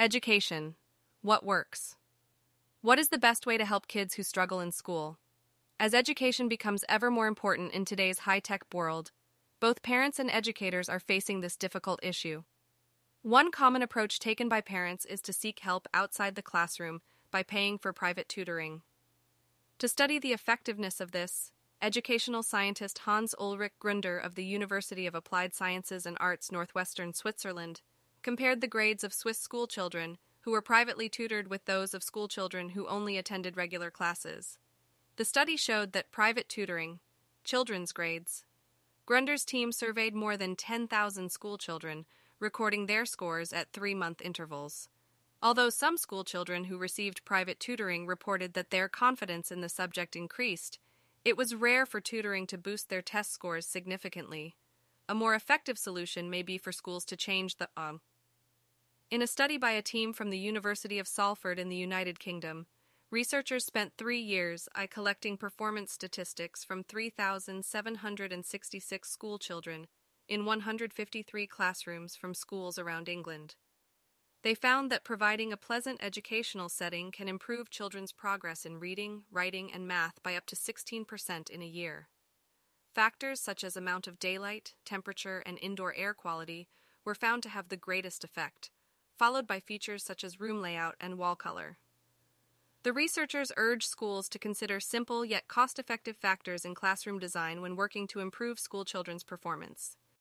Education. What works? What is the best way to help kids who struggle in school? As education becomes ever more important in today's high tech world, both parents and educators are facing this difficult issue. One common approach taken by parents is to seek help outside the classroom by paying for private tutoring. To study the effectiveness of this, educational scientist Hans Ulrich Grunder of the University of Applied Sciences and Arts Northwestern Switzerland compared the grades of Swiss schoolchildren who were privately tutored with those of schoolchildren who only attended regular classes. The study showed that private tutoring, children's grades, Grunder's team surveyed more than 10,000 schoolchildren, recording their scores at three month intervals. Although some schoolchildren who received private tutoring reported that their confidence in the subject increased, it was rare for tutoring to boost their test scores significantly. A more effective solution may be for schools to change the um. In a study by a team from the University of Salford in the United Kingdom, researchers spent three years I collecting performance statistics from 3,766 schoolchildren in 153 classrooms from schools around England. They found that providing a pleasant educational setting can improve children's progress in reading, writing, and math by up to 16% in a year. Factors such as amount of daylight, temperature, and indoor air quality were found to have the greatest effect, followed by features such as room layout and wall color. The researchers urge schools to consider simple yet cost effective factors in classroom design when working to improve school children's performance.